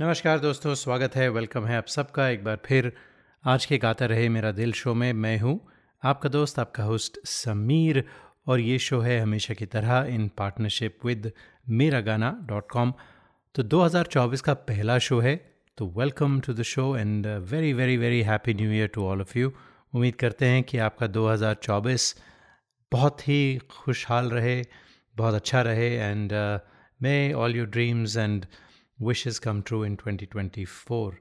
नमस्कार दोस्तों, स्वागत है, वेलकम है आप सबका। एक बार फिर आज के गाता रहे मेरा दिल शो में मैं हूँ आपका दोस्त, आपका होस्ट समीर। और ये शो है हमेशा की तरह इन पार्टनरशिप विद मेरा गाना डॉट कॉम तो 2024 का पहला शो है तो welcome to the show and very very very happy new year to all of you उम्मीद करते हैं कि आपका 2024 बहुत ही खुशहाल रहे, बहुत अच्छा रहे। And may all your dreams and wishes come true in 2024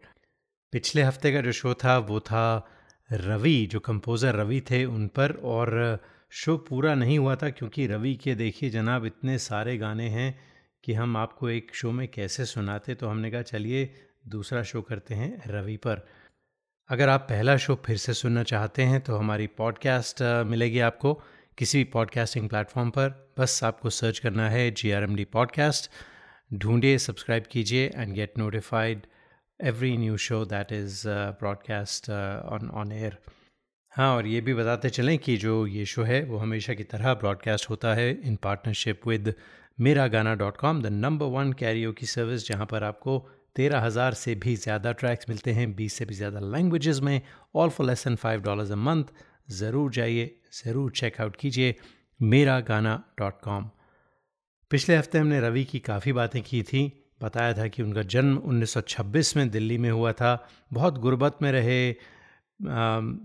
पिछले हफ़्ते का जो शो था, वो था रवि, जो कंपोज़र रवि थे उन पर और शो पूरा नहीं हुआ था क्योंकि रवि के देखिए जनाब इतने सारे गाने हैं कि हम आपको एक शो में कैसे सुनाते तो हमने कहा चलिए दूसरा शो करते हैं रवि पर। अगर आप पहला शो फिर से सुनना चाहते हैं तो हमारी पॉडकास्ट मिलेगी आपको किसी भी पॉडकास्टिंग प्लेटफॉर्म पर। बस आपको सर्च करना है G R M D podcast ढूंढिए सब्सक्राइब कीजिए and get notified every new show that is broadcast on on air हाँ और ये भी बताते चलें कि जो ये शो है, वो हमेशा की तरह ब्रॉडकास्ट होता है इन partnership with Mera Gaana dot com the number one Cairo की सर्विस जहाँ पर आपको तेरह हज़ार से भी ज़्यादा ट्रैक्स मिलते हैं, बीस से भी ज़्यादा लैंग्वेजेस में all for less than five dollars a month ज़रूर जाइए, ज़रूर चेकआउट कीजिए मेरा गाना डॉट कॉम पिछले हफ़्ते हमने रवि की काफ़ी बातें की थी। बताया था कि उनका जन्म 1926 में दिल्ली में हुआ था। बहुत गुर्बत में रहे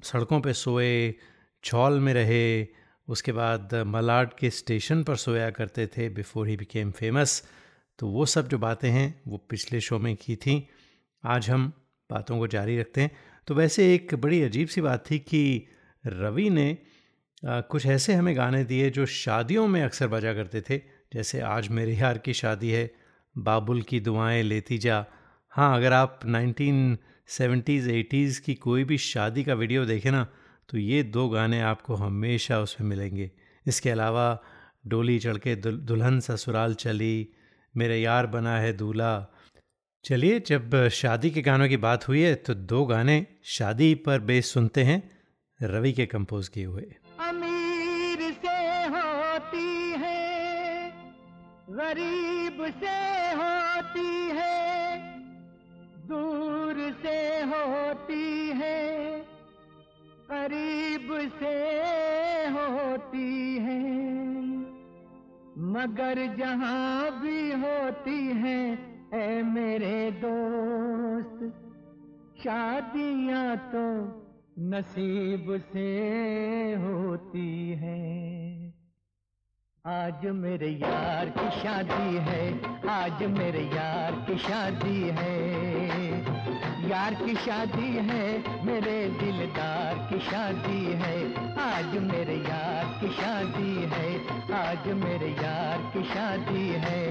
सड़कों पे सोए छौल में रहे उसके बाद मलाड के स्टेशन पर सोया करते थे बिफोर ही बिकेम फ़ेमस। तो वो सब जो बातें हैं वो पिछले शो में की थी। आज हम बातों को जारी रखते हैं। तो वैसे एक बड़ी अजीब सी बात थी कि रवि ने आ, कुछ ऐसे हमें गाने दिए जो शादियों में अक्सर बजा करते थे। जैसे आज मेरे यार की शादी है, बाबुल की दुआएँ लेती जा। हाँ अगर आप नाइनटीन सेवेंटीज़, एटीज़ की कोई भी शादी का वीडियो देखें ना तो ये दो गाने आपको हमेशा उसमें मिलेंगे। इसके अलावा डोली चढ़ के दुल्हन ससुराल चली, मेरे यार बना है दूल्हा। चलिए, जब शादी के गानों की बात हुई है तो दो गाने शादी पर बेस सुनते हैं, रवि के कंपोज किए हुए। गरीब से होती है, दूर से होती है, करीब से होती है। मगर जहाँ भी होती है ए मेरे दोस्त, शादियाँ तो नसीब से होती है। आज मेरे यार की शादी है, आज मेरे यार की शादी है। यार की शादी है, मेरे दिलदार की शादी है, आज मेरे यार की शादी है, आज मेरे यार की शादी है।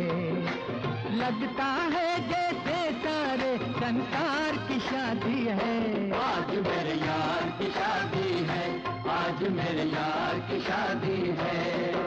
लगता है जैसे सारे संसार की शादी है। आज मेरे यार की शादी है, आज मेरे यार की शादी है।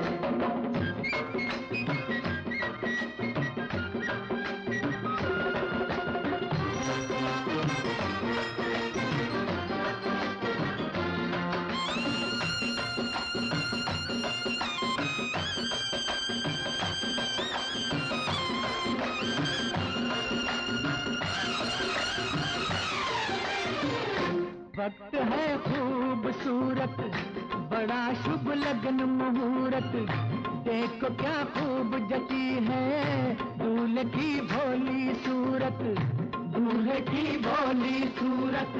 वक्त है खूबसूरत बड़ा शुभ लगन मुहूर्त। देखो क्या खूब जची है दूल्हे की भोली सूरत। दूल्हे की भोली सूरत।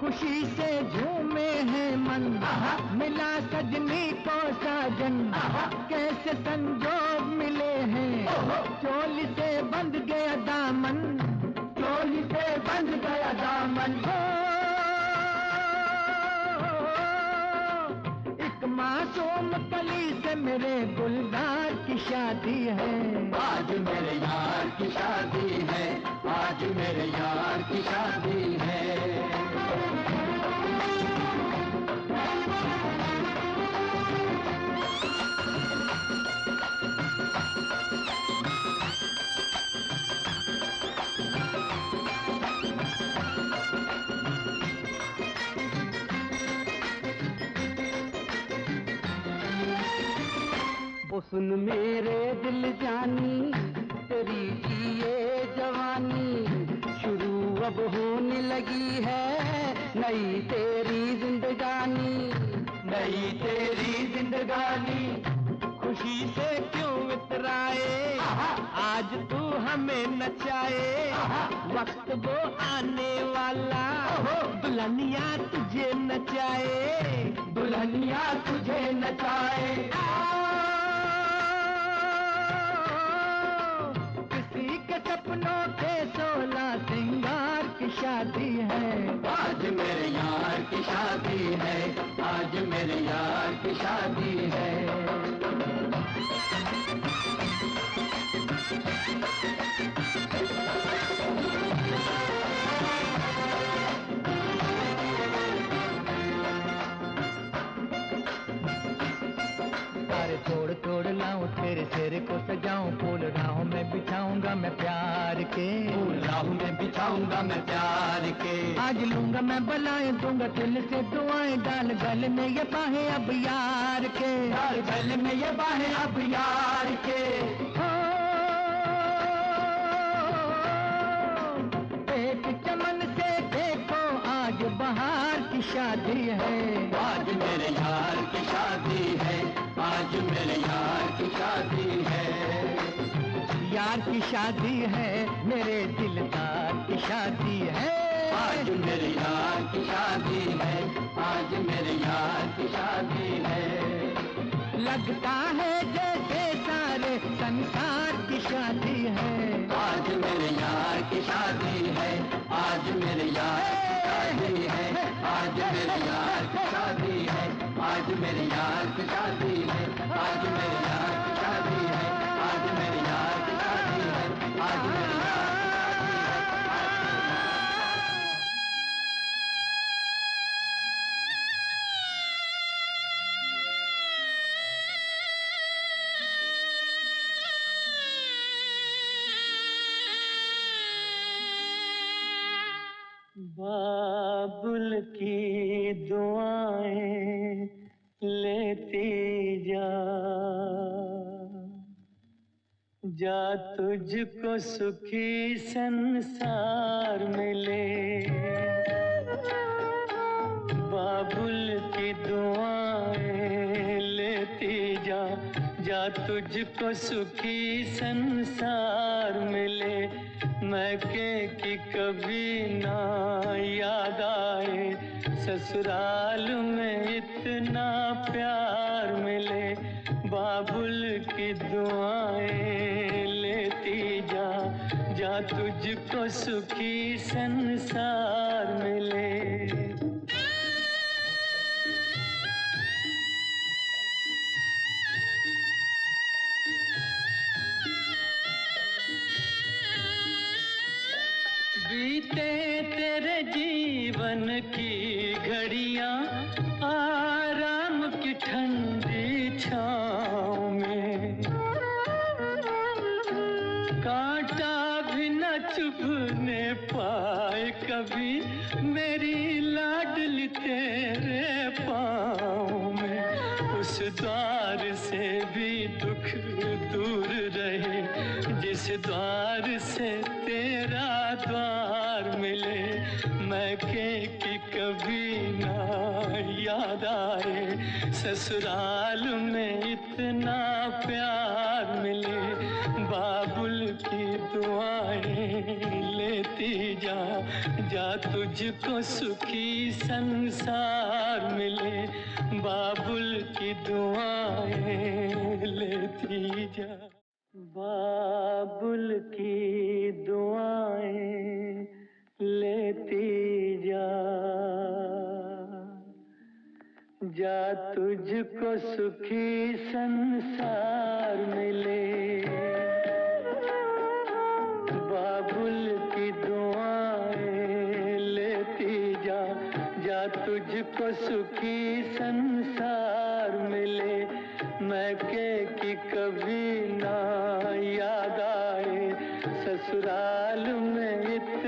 खुशी से झूमे हैं मन। मिला सजनी को साजन। कैसे संजोग मिले हैं। चोली से बंद गया दामन। चोली से बंद गया दामन। मेरे गुलजार की शादी है। आज मेरे यार की शादी है, आज मेरे यार की शादी है। सुन मेरे दिल जानी तेरी ये जवानी। शुरू अब होने लगी है नई तेरी जिंदगानी। नई तेरी जिंदगानी खुशी से क्यों इतराए आज तू हमें नचाए। वक्त वो आने वाला। दुल्हनिया तुझे नचाए। दुल्हनिया तुझे नचाए। शादी है। तोड़ तोड़ लाऊं, तेरे सिर को सजाऊं, फूल राहों में बिछाऊँगा मैं प्यार के। फूल राह में बिछाऊँगा मैं प्यार के। आज लूँगा मैं बलाएँ दूँगा दिल से दुआएँ। डाल गल में ये बाहें अब यार के। यार गल में ये बाहें अब यार के। एक चमन से देखो आज बहार की शादी है। आज मेरे यार की शादी है आज मेरे यार की शादी है। यार की शादी है मेरे दिलदार की शादी है। मेरे यार की शादी है आज मेरे यार की शादी है। लगता है जैसे सारे संसार की शादी है। आज मेरे यार की शादी है आज मेरे यार की शादी है आज मेरे यार की शादी है आज मेरे यार की शादी सुखी संसार मिले। बाबुल की दुआएँ लेती जा जा तुझको सुखी संसार मिले। मैं के कभी ना याद आए, ससुराल में इतना प्यार मिले। बाबुल की दुआएँ तुझको सुखी संसार मिले। बीते तेरे जीवन की घड़ियाँ आराम पाए कभी तुझको सुखी संसार मिले, बाबुल की दुआएँ लेती जा। बाबुल की दुआएँ लेती जा। जा तुझको सुखी संसार मिले, बाबुल जा तुझको सुखी संसार मिले मैं के कि कभी ना याद आए। ससुराल में इतना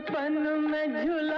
बचपन में झुलाया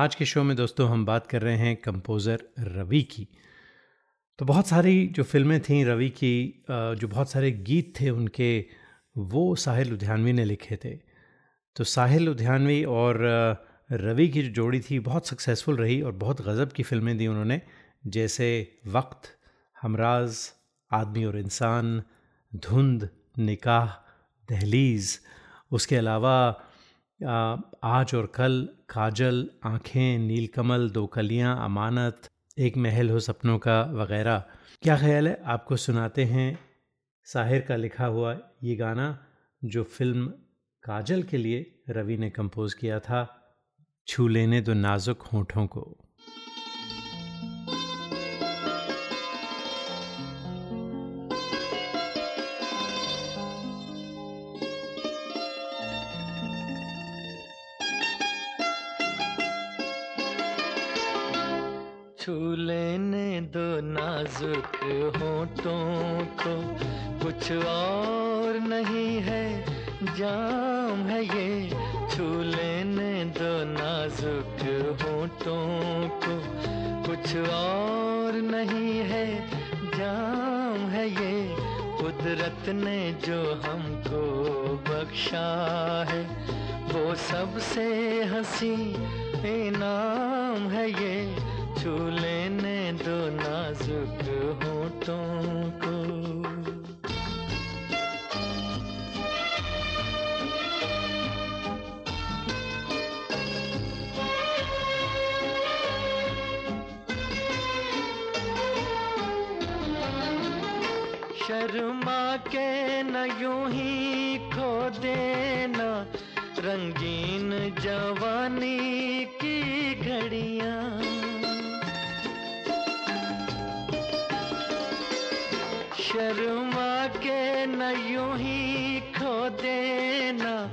आज के शो में दोस्तों हम बात कर रहे हैं कंपोज़र रवि की। तो बहुत सारी जो फ़िल्में थीं रवि की जो बहुत सारे गीत थे उनके, वो साहिल लुधियानवी ने लिखे थे। तो साहिल लुधियानवी और रवि की जो जोड़ी थी, बहुत सक्सेसफुल रही और बहुत गज़ब की फ़िल्में दी उन्होंने, जैसे वक्त, हमराज, आदमी और इंसान, धुंध, निकाह, दहलीज। उसके अलावा आज और कल, काजल, आँखें, नीलकमल, दो कलियाँ, अमानत, एक महल हो सपनों का, वगैरह। क्या ख्याल है? आपको सुनाते हैं साहिर का लिखा हुआ ये गाना, जो फ़िल्म काजल के लिए रवि ने कंपोज किया था, छू लेने दो नाजुक होठों को। ने जो हमको बख्शा है, वो सबसे हसी इनाम है ये। छू लेने दो नाजुक हो होठों को। न यूँ ही खो देना। रंगीन जवानी की घड़ियाँ। शर्मा के न यूँ ही खो देना।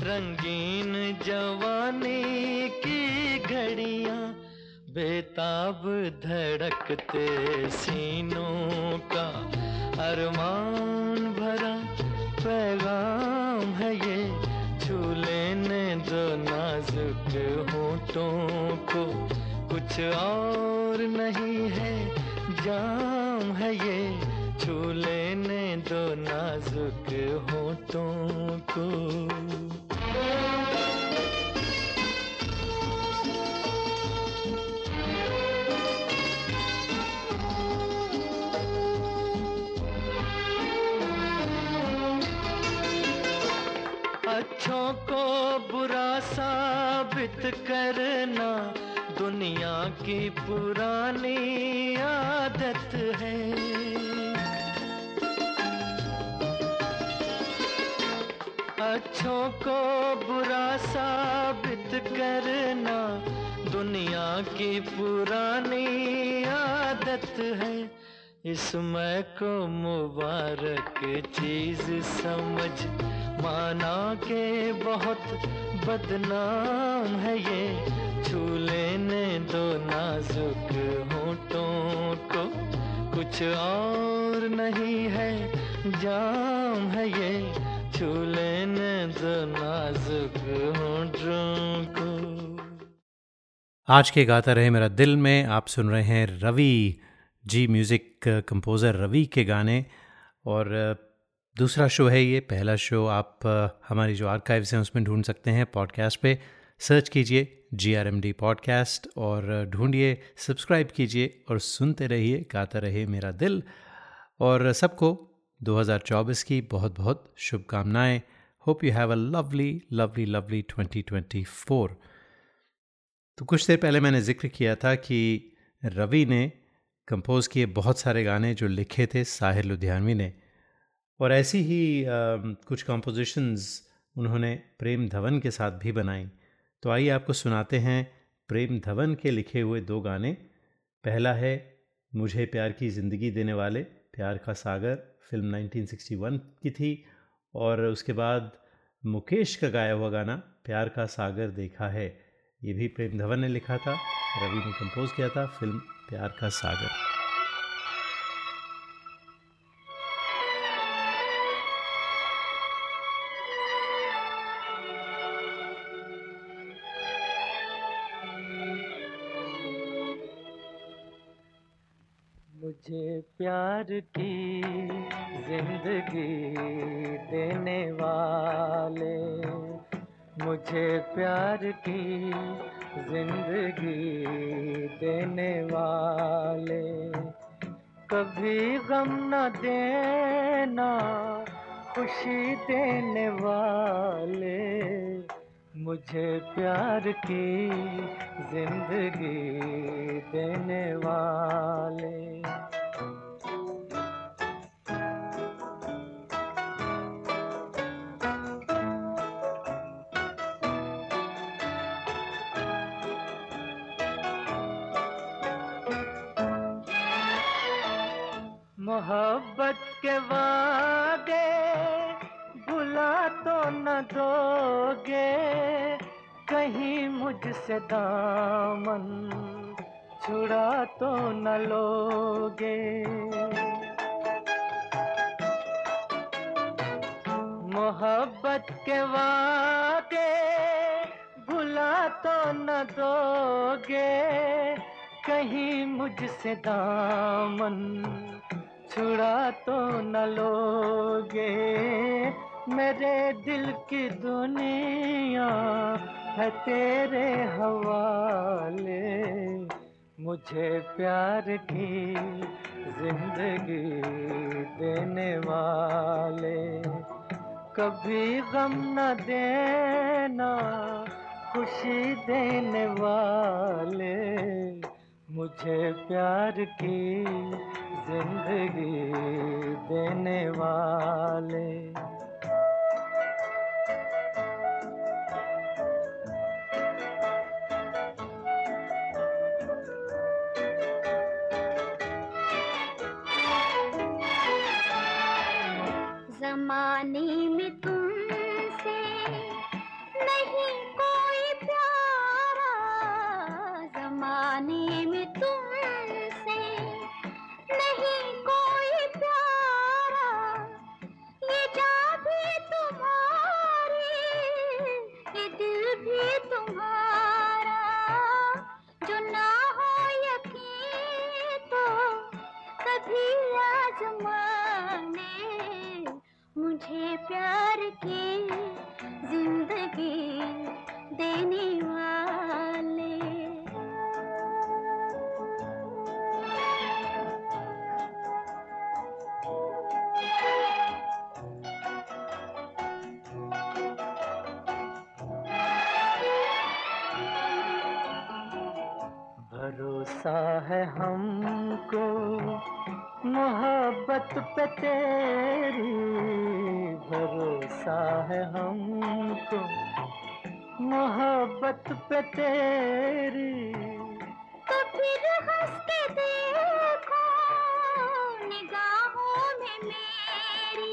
रंगीन जवानी की घड़ियाँ। बेताब धड़कते सीनों का अरमान भरा पैगाम है ये छू लेने दो नाजुक होठों को। कुछ और नहीं है, जाम है ये छू लेने दो नाजुक होठों को। को बुरा साबित करना दुनिया की पुरानी आदत है। अच्छों को बुरा साबित करना दुनिया की पुरानी आदत है। इसमें को मुबारक चीज़ समझ। माना के बहुत बदनाम है ये। छू लेने दो नाजुक होठों को। कुछ और नहीं है, जाम है ये। छू लेने दो नाजुक होठों को। आज के गाता रहे मेरा दिल में, आप सुन रहे हैं रवि जी म्यूज़िक कंपोज़र रवि के गाने। और दूसरा शो है ये, पहला शो आप हमारी जो आर्काइव्स हैं उसमें ढूंढ सकते हैं पॉडकास्ट पे। सर्च कीजिए G R M D podcast और ढूंढिए सब्सक्राइब कीजिए और सुनते रहिए, गाता रहे मेरा दिल। और सबको 2024 की बहुत बहुत शुभकामनाएँ hope you have a lovely lovely lovely 2024 तो कुछ देर पहले मैंने ज़िक्र किया था कि रवि ने कंपोज़ किए बहुत सारे गाने जो लिखे थे साहिर लुधियानवी ने। और ऐसी ही आ, कुछ कॉम्पोजिशंस उन्होंने प्रेम धवन के साथ भी बनाई। तो आइए आपको सुनाते हैं प्रेम धवन के लिखे हुए दो गाने। पहला है मुझे प्यार की ज़िंदगी देने वाले प्यार का सागर फ़िल्म 1961 की थी। और उसके बाद मुकेश का गाया हुआ गाना प्यार का सागर देखा है। ये भी प्रेम धवन ने लिखा था रवि ने कंपोज किया था फ़िल्म प्यार का सागर। मुझे प्यार की ज़िंदगी देने वाले मुझे प्यार की ज़िंदगी देने वाले। कभी गम न देना, खुशी देने वाले। मुझे प्यार की ज़िंदगी देने वाले। मोहब्बत के वादे भुला तो न दोगे। कहीं मुझसे दामन छुड़ा तो न लोगे। मोहब्बत के वादे भुला तो न दोगे। कहीं मुझसे दामन छुड़ा तो न लोगे। मेरे दिल की दुनिया है तेरे हवाले। मुझे प्यार की ज़िंदगी देने वाले। कभी गम न देना, खुशी देने वाले। मुझे प्यार की ज़िंदगी देने वाले। जमाने में तुमसे भरोसा है हमको मोहब्बत पे तेरी भरोसा है हमको मोहब्बत पे तेरी। तो फिर हंस के देखो निगाहों में मेरी।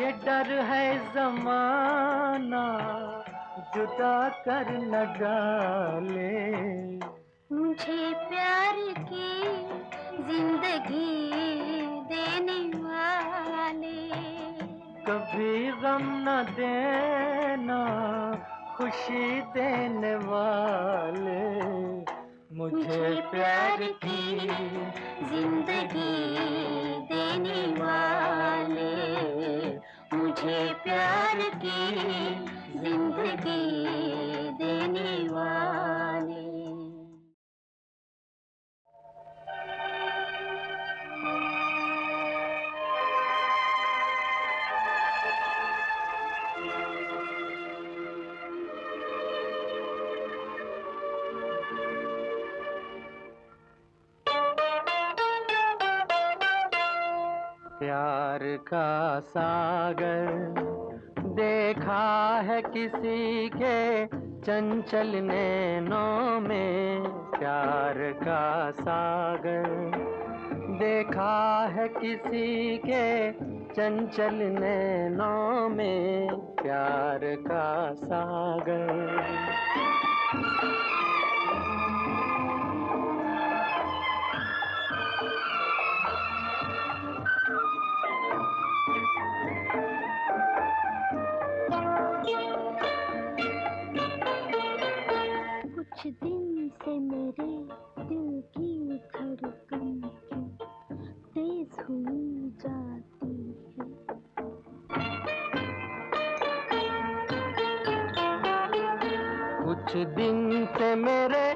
ये डर है जमाना जुदा कर न डाले। प्यार का सागर। देखा है किसी के चंचल नैनों में प्यार का सागर। देखा है किसी के चंचल नैनों में प्यार का सागर। कुछ दिन से मेरे दिल की धड़कन तेज हुई जाती है? कुछ दिन से मेरे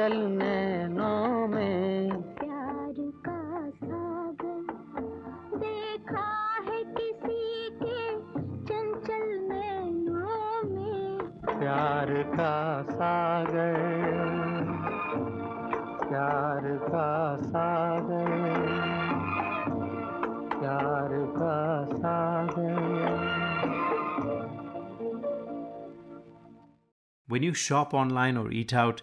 चंचल नैनों में। प्यार का सागर देखा है किसी के चंचल नैनों में। प्यार का सागर प्यार का सागर प्यार का सागर। When you shop online or eat out,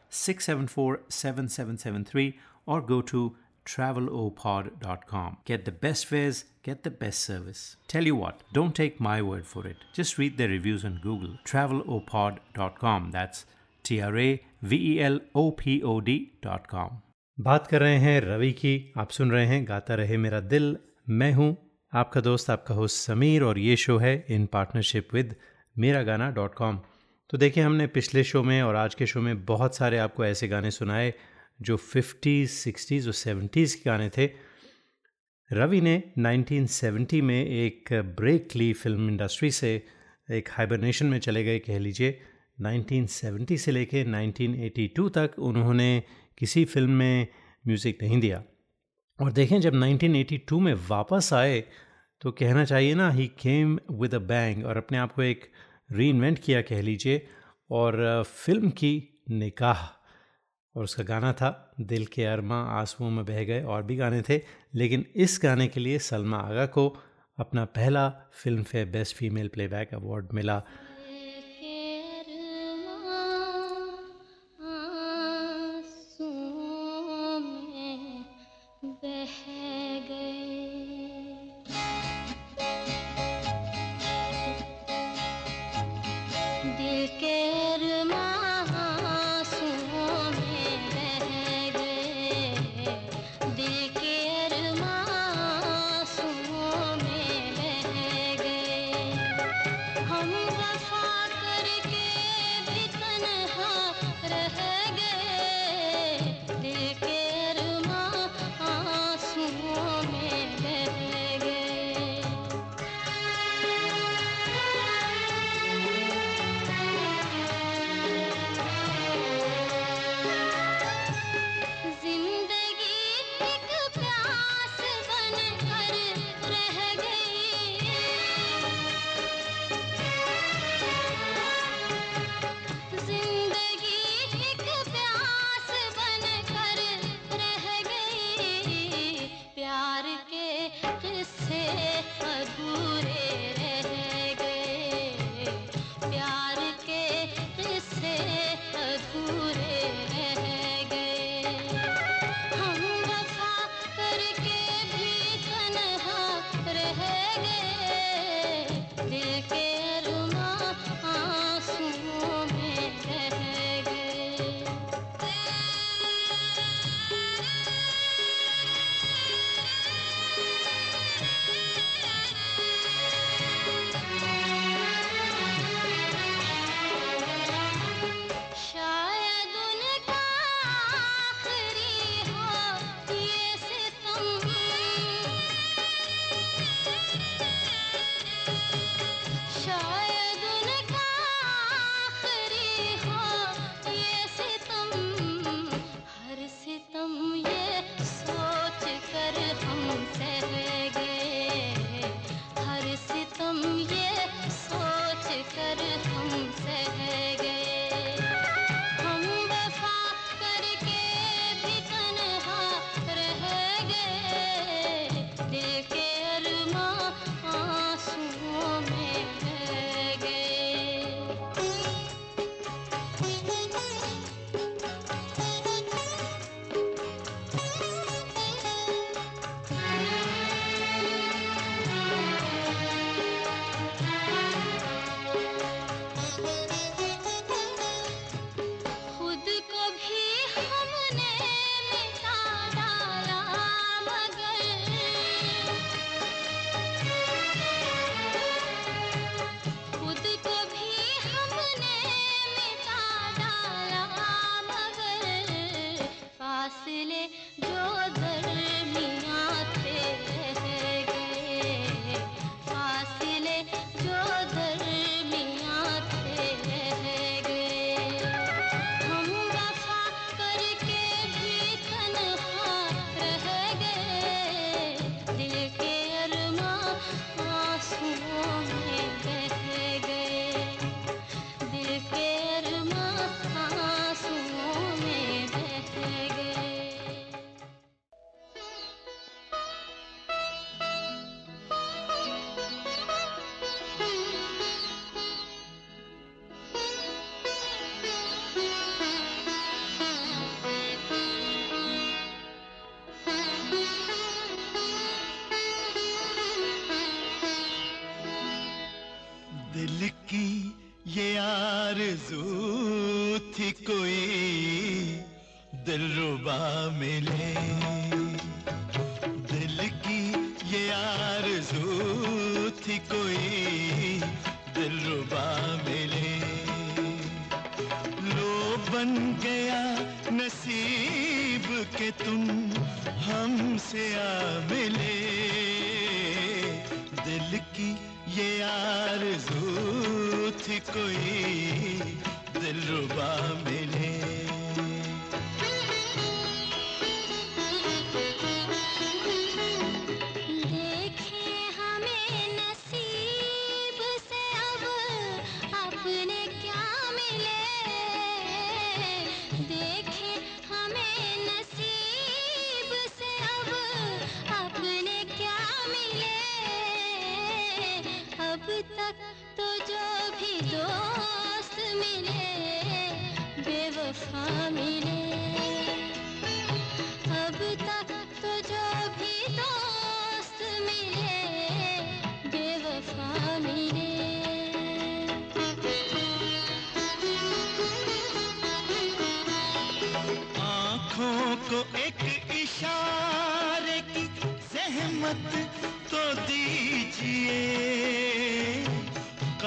674 7773 or go to travelopod.com. Get the best fares, get the best service. Tell you what, don't take my word for it. Just read the reviews on Google. travelopod.com. That's T R A V E L O P O D.com. बात कर रहे हैं रवि की आप सुन रहे हैं गाता रहे मेरा दिल मैं हूं आपका दोस्त आपका होस्ट समीर और ये शो है इन पार्टनरशिप विद मेरा गाना डॉट कॉम तो देखिए, हमने पिछले शो में और आज के शो में बहुत सारे आपको ऐसे गाने सुनाए, जो फिफ्टीज़, सिक्सटीज़ और सेवेंटीज़ के गाने थे। रवि ने 1970 में एक ब्रेक ली फ़िल्म इंडस्ट्री से, एक हाइबरनेशन में चले गए, कह लीजिए। 1970 से लेके 1982 तक उन्होंने किसी फ़िल्म में म्यूज़िक नहीं दिया। और देखें, जब 1982 में वापस आए तो कहना चाहिए ना ही केम विद अ बैंग और अपने आप को एक री किया कह लीजिए, और फ़िल्म की निकाह। और उसका गाना था, दिल के अरमा आंसुओं में बह गए, और भी गाने थे, लेकिन इस गाने के लिए सलमा आगा को अपना पहला Filmfare best female playback award मिला।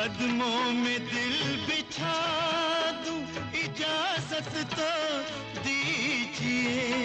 कदमों में दिल बिछा दूँ इजाज़त तो दीजिए।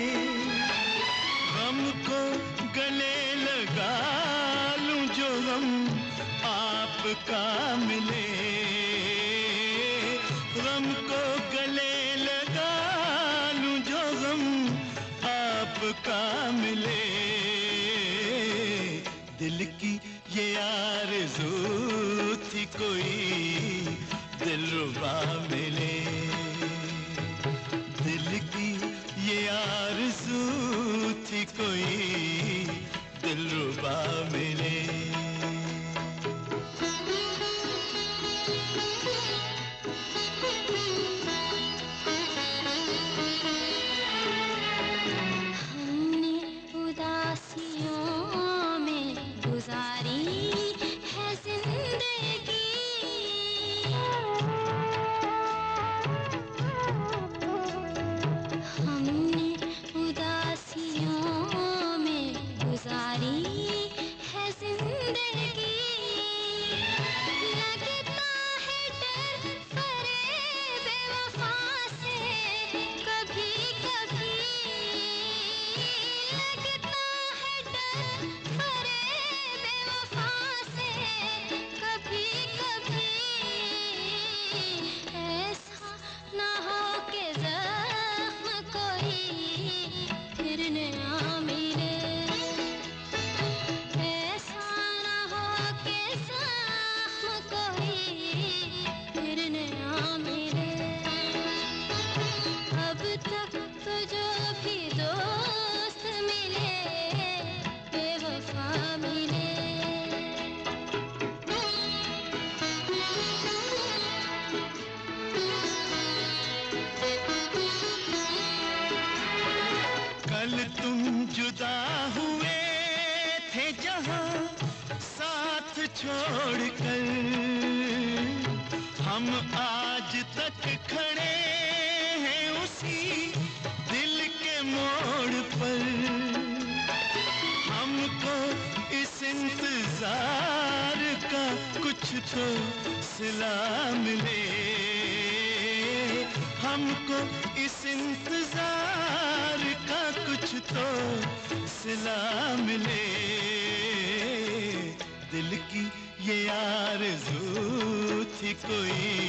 को सिला मिले हमको इस इंतज़ार का कुछ तो सिला मिले दिल की ये यार थी कोई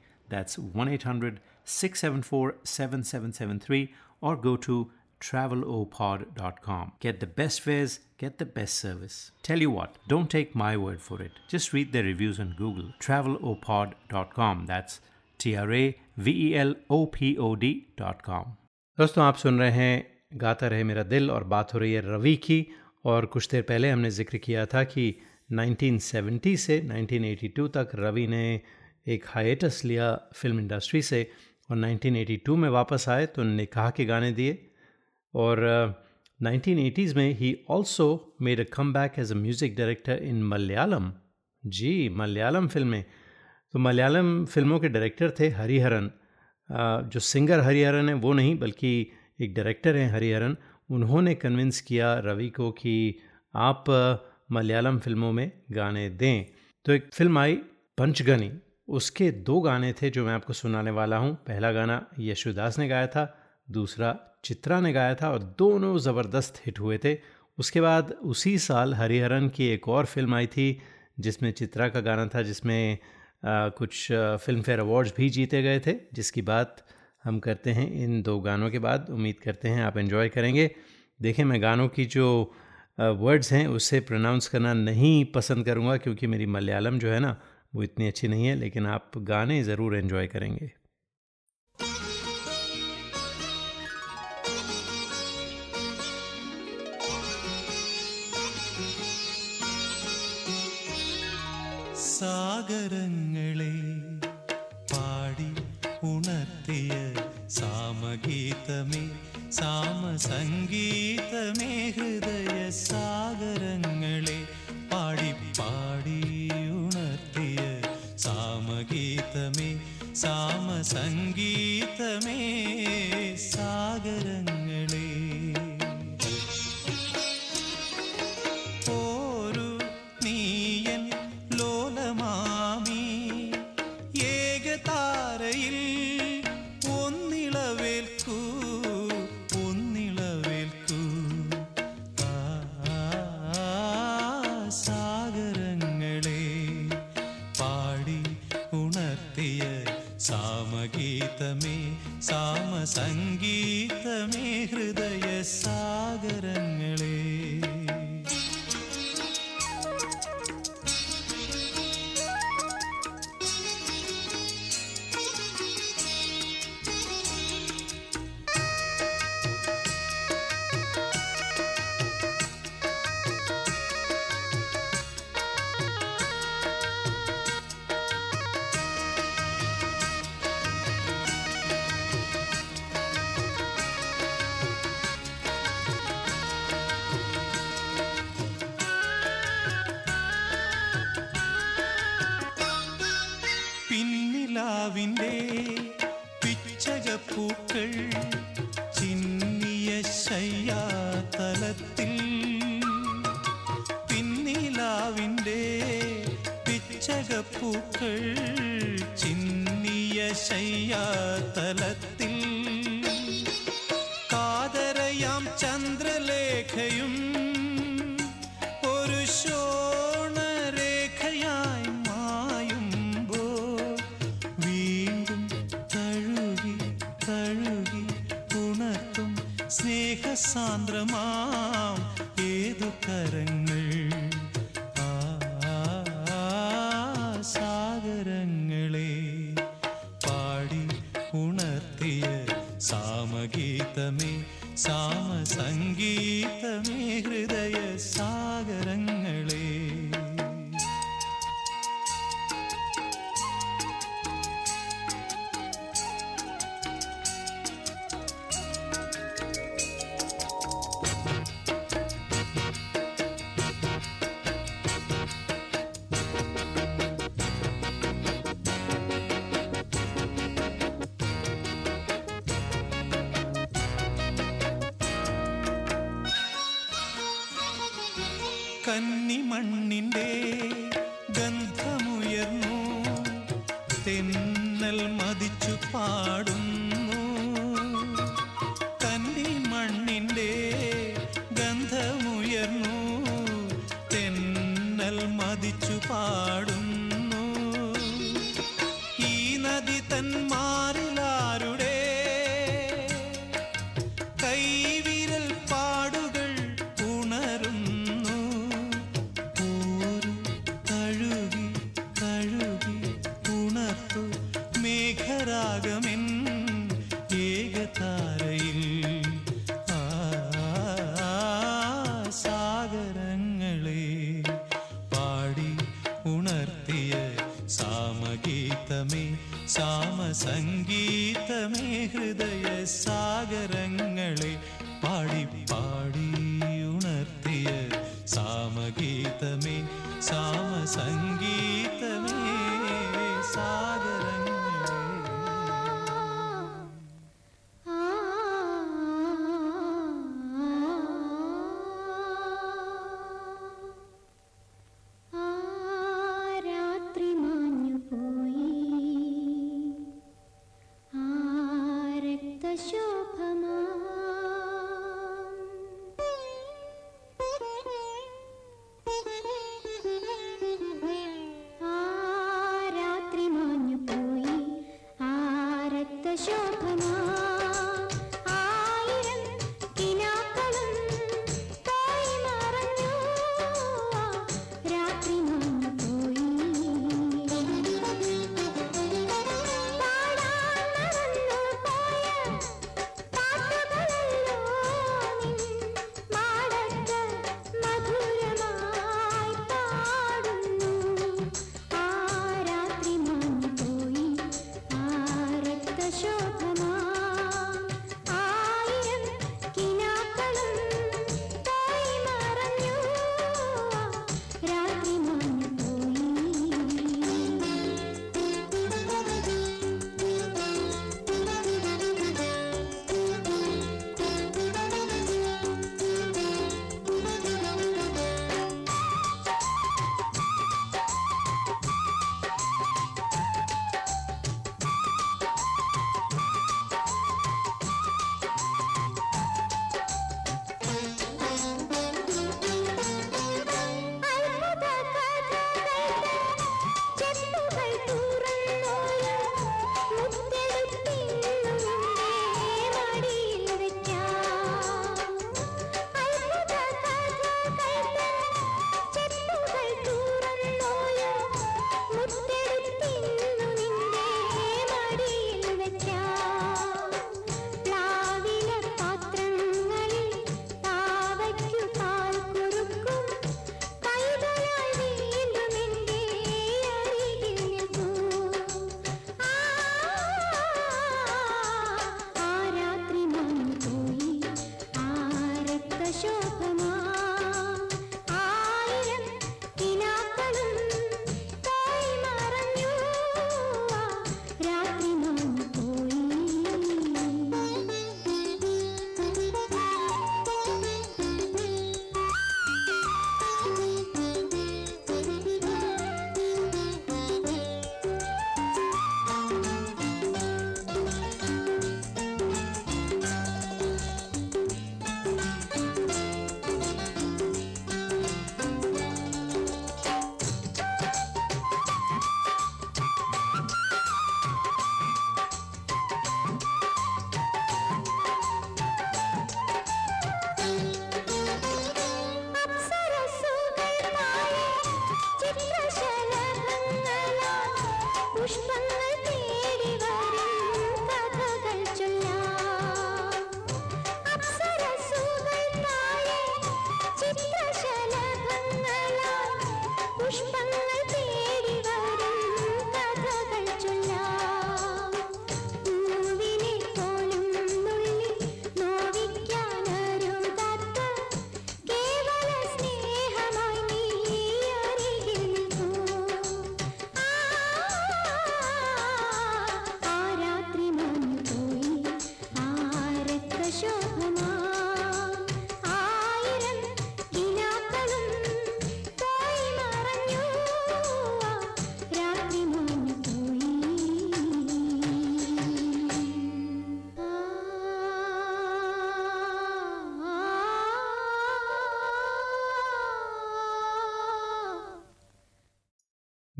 That's 1 800 674 7773 or go to travelopod.com. Get the best fares, get the best service. Tell you what, don't take my word for it. Just read their reviews on Google. travelopod.com. That's T R A V E L O P O D.com. दोस्तों आप सुन रहे हैं गाता रहे मेरा दिल और बात हो रही है रवि की और कुछ देर पहले हमने जिक्र किया था कि 1970 से 1982 तक रवि ने एक हाइटस लिया फ़िल्म इंडस्ट्री से और 1982 में वापस आए तो निकाह के गाने दिए। और नाइनटीन एटीज़ में ही also made a comeback as a music director in Malayalam जी मलयालम फ़िल्में तो मलयालम फ़िल्मों के डायरेक्टर थे हरिहरन जो सिंगर हरिहरन है, वो नहीं, बल्कि एक डायरेक्टर हैं हरिहरन उन्होंने कन्विंस किया रवि को कि आप मलयालम फ़िल्मों में गाने दें। तो एक फ़िल्म आई पंचगनी उसके दो गाने थे जो मैं आपको सुनाने वाला हूँ। पहला गाना यशुदास ने गाया था दूसरा चित्रा ने गाया था और दोनों ज़बरदस्त हिट हुए थे। उसके बाद उसी साल हरिहरन की एक और फ़िल्म आई थी जिसमें चित्रा का गाना था जिसमें आ, कुछ फ़िल्म फेयर अवार्ड्स भी जीते गए थे जिसकी बात हम करते हैं इन दो गानों के बाद। उम्मीद करते हैं आप इन्जॉय करेंगे। देखें मैं गानों की जो वर्ड्स हैं उससे प्रोनाउंस करना नहीं पसंद करूँगा क्योंकि मेरी मलयालम जो है ना वो इतनी अच्छी नहीं है लेकिन आप गाने ज़रूर इन्जॉय करेंगे സാഗരങ്ങളെ പാടി ഉണർത്തിയ സാമഗീതമേ സാമസംഗീതമേ ഹൃദയ സാഗരങ്ങളെ പാടി പാടി साम सङ्गीतमे सागर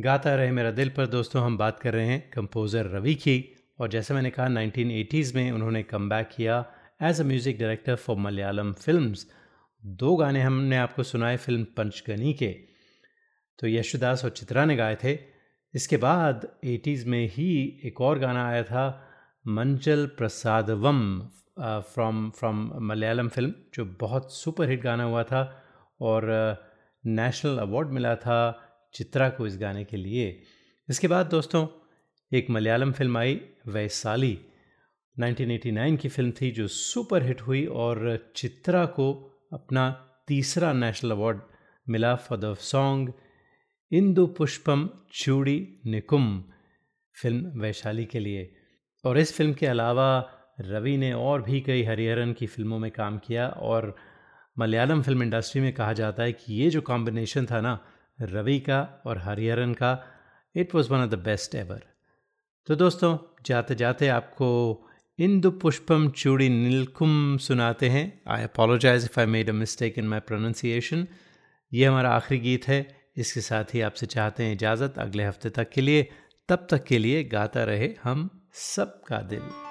गाता रहे मेरा दिल पर। दोस्तों, हम बात कर रहे हैं कंपोज़र रवि की। और जैसे मैंने कहा 1980s में उन्होंने कम किया as a music director for Malayalam films दो गाने हमने आपको सुनाए फ़िल्म पंचगनी के। तो यशुदास और चित्रा ने गाए थे। इसके बाद 80s में ही एक और गाना आया था, Manjal Prasadavum from from Malayalam film जो बहुत सुपर हिट गाना हुआ था। और नेशनल अवार्ड मिला था चित्रा को इस गाने के लिए। इसके बाद दोस्तों, एक मलयालम फ़िल्म आई वैसाली 1989 की फ़िल्म थी जो सुपर हिट हुई और चित्रा को अपना तीसरा नेशनल अवार्ड मिला for the song Indu Pushpam Chudi Nilkkum, film Vaishali के लिए। और इस फ़िल्म के अलावा रवि ने और भी कई हरिहरन की फ़िल्मों में काम किया और मलयालम फ़िल्म इंडस्ट्री में कहा जाता है कि ये जो कॉम्बिनेशन था ना रवि का और हरिहरन का it was one of the best ever तो दोस्तों, जाते जाते आपको इंदु पुष्पम चूड़ी नीलकुम सुनाते हैं। I apologise if I made a mistake in my pronunciation ये हमारा आखिरी गीत है। इसके साथ ही आपसे चाहते हैं इजाज़त। अगले हफ़्ते तक के लिए, तब तक के लिए गाता रहे हम सबका दिल।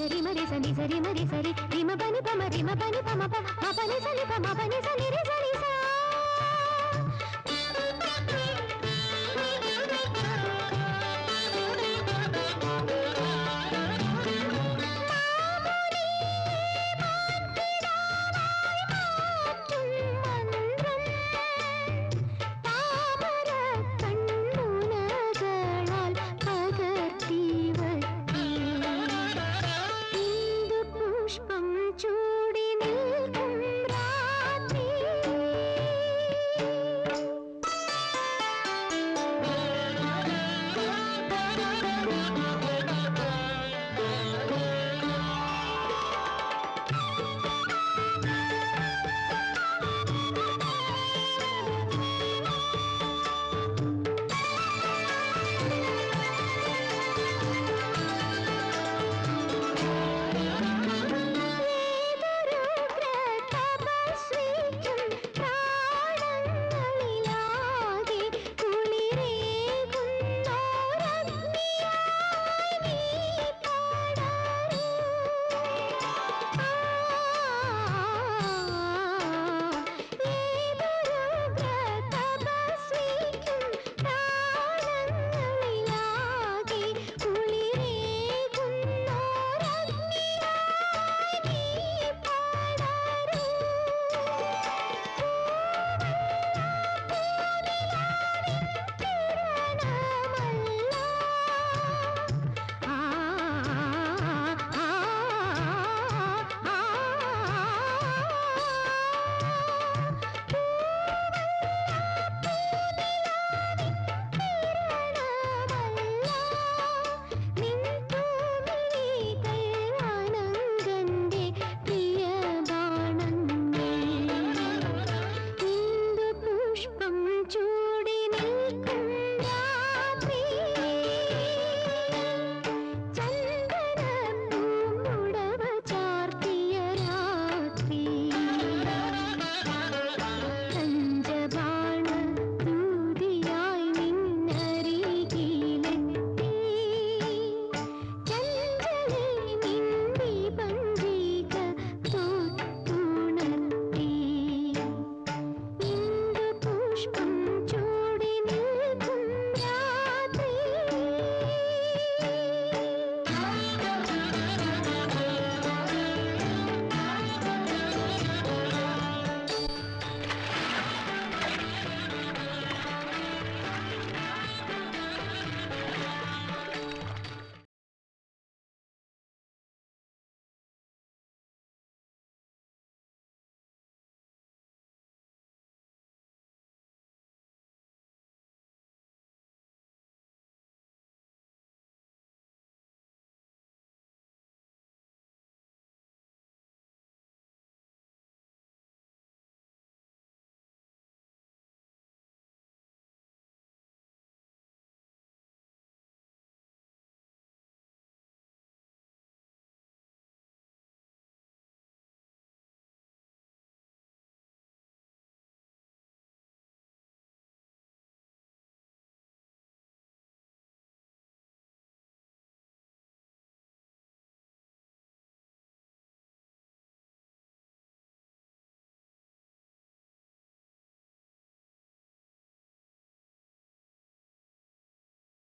నిసరి మరి సని సరి మరి సరి